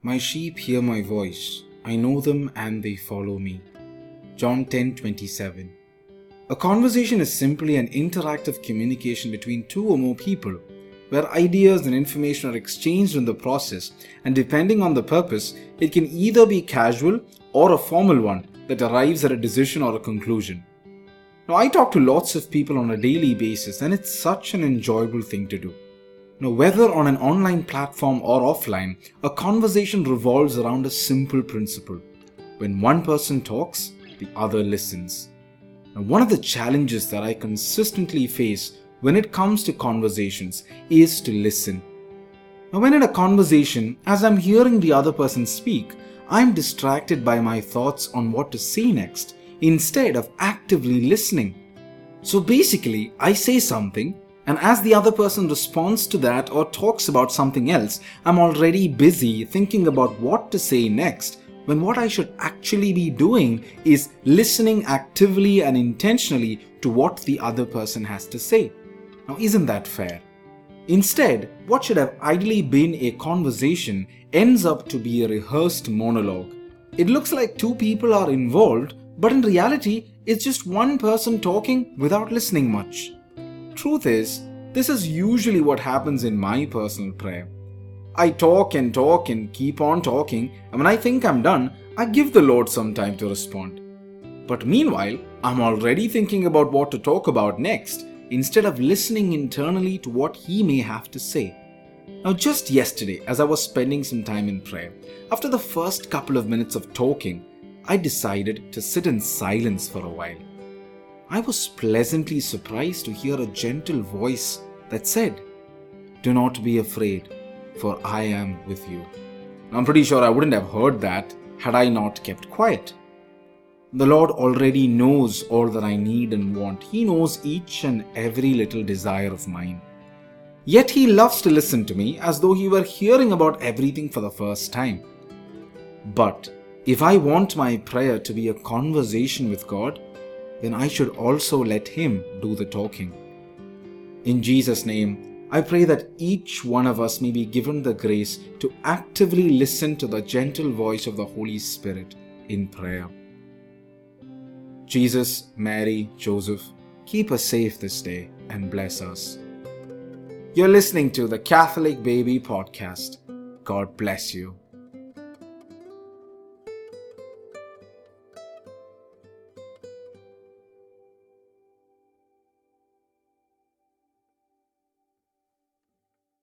My sheep hear my voice. I know them and they follow me. John 10:27. A conversation is simply an interactive communication between two or more people where ideas and information are exchanged in the process and depending on the purpose it can either be casual or a formal one that arrives at a decision or a conclusion. Now I talk to lots of people on a daily basis and it's such an enjoyable thing to do. Now, whether on an online platform or offline, a conversation revolves around a simple principle. When one person talks, the other listens. Now, one of the challenges that I consistently face when it comes to conversations is to listen. Now, when in a conversation, as I'm hearing the other person speak, I'm distracted by my thoughts on what to say next instead of actively listening. So basically, I say something and as the other person responds to that or talks about something else, I'm already busy thinking about what to say next when what I should actually be doing is listening actively and intentionally to what the other person has to say. Now, isn't that fair? Instead, what should have ideally been a conversation ends up to be a rehearsed monologue. It looks like two people are involved, but in reality, it's just one person talking without listening much. Truth is, this is usually what happens in my personal prayer. I talk and talk and keep on talking, and when I think I'm done, I give the Lord some time to respond. But meanwhile, I'm already thinking about what to talk about next instead of listening internally to what He may have to say. Now, just yesterday, as I was spending some time in prayer, after the first couple of minutes of talking, I decided to sit in silence for a while. I was pleasantly surprised to hear a gentle voice that said, Do not be afraid, for I am with you. I'm pretty sure I wouldn't have heard that had I not kept quiet. The Lord already knows all that I need and want. He knows each and every little desire of mine. Yet He loves to listen to me as though He were hearing about everything for the first time. But if I want my prayer to be a conversation with God, then I should also let Him do the talking. In Jesus' name, I pray that each one of us may be given the grace to actively listen to the gentle voice of the Holy Spirit in prayer. Jesus, Mary, Joseph, keep us safe this day and bless us. You're listening to the Catholic Baby Podcast. God bless you.